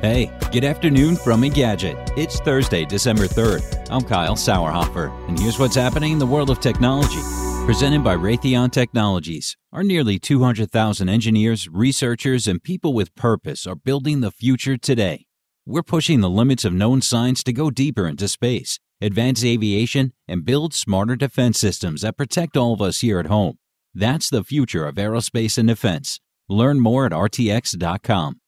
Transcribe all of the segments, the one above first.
Hey, good afternoon from Engadget. It's Thursday, December 3rd. I'm Kyle Sauerhoefer, and here's what's happening in the world of technology. Presented by Raytheon Technologies. Our nearly 200,000 engineers, researchers, and people with purpose are building the future today. We're pushing the limits of known science to go deeper into space, advance aviation, and build smarter defense systems that protect all of us here at home. That's the future of aerospace and defense. Learn more at RTX.com.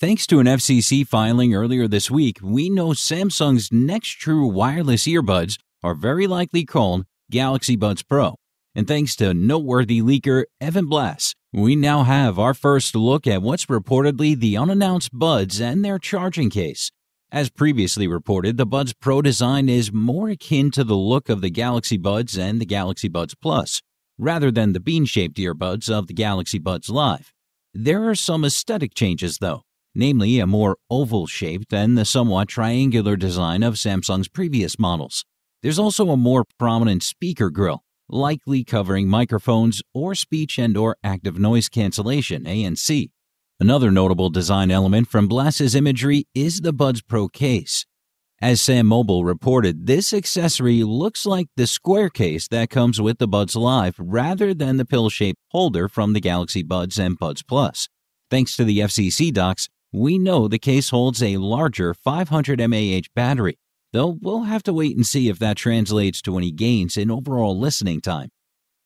Thanks to an FCC filing earlier this week, we know Samsung's next true wireless earbuds are very likely called Galaxy Buds Pro. And thanks to noteworthy leaker Evan Blass, we now have our first look at what's reportedly the unannounced buds and their charging case. As previously reported, the Buds Pro design is more akin to the look of the Galaxy Buds and the Galaxy Buds Plus, rather than the bean shaped earbuds of the Galaxy Buds Live. There are some aesthetic changes, though namely a more oval shape than the somewhat triangular design of Samsung's previous models. There's also a more prominent speaker grill, likely covering microphones or speech and or active noise cancellation ANC. Another notable design element from Blass's imagery is the Buds Pro case. As SamMobile reported, this accessory looks like the square case that comes with the Buds Live rather than the pill-shaped holder from the Galaxy Buds and Buds Plus. Thanks to the FCC docs, we know the case holds a larger 500 mAh battery, though we'll have to wait and see if that translates to any gains in overall listening time.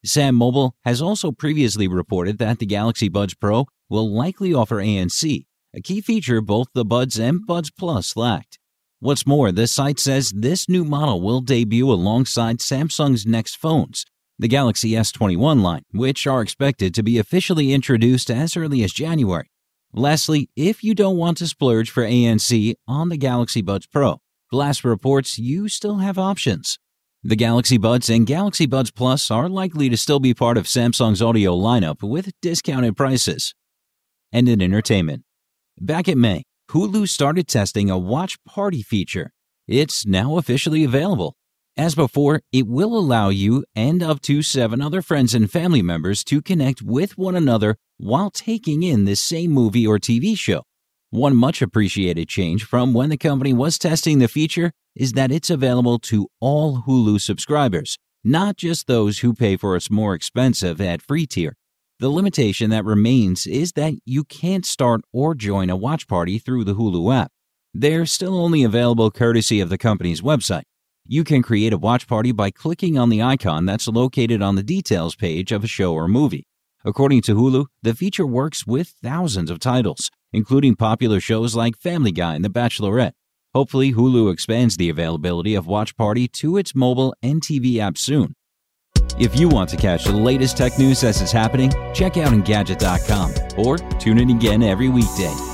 SamMobile has also previously reported that the Galaxy Buds Pro will likely offer ANC, a key feature both the Buds and Buds Plus lacked. What's more, the site says this new model will debut alongside Samsung's next phones, the Galaxy S21 line, which are expected to be officially introduced as early as January. Lastly, if you don't want to splurge for ANC on the Galaxy Buds Pro, Blass reports you still have options. The Galaxy Buds and Galaxy Buds Plus are likely to still be part of Samsung's audio lineup with discounted prices. And in entertainment, back in May, Hulu started testing a watch party feature. It's now officially available. As before, it will allow you and up to seven other friends and family members to connect with one another while taking in the same movie or TV show. One much appreciated change from when the company was testing the feature is that it's available to all Hulu subscribers, not just those who pay for its more expensive ad free tier. The limitation that remains is that you can't start or join a watch party through the Hulu app. They're still only available courtesy of the company's website. You can create a watch party by clicking on the icon that's located on the details page of a show or movie. According to Hulu, the feature works with thousands of titles, including popular shows like Family Guy and The Bachelorette. Hopefully, Hulu expands the availability of Watch Party to its mobile and TV apps soon. If you want to catch the latest tech news as it's happening, check out Engadget.com or tune in again every weekday.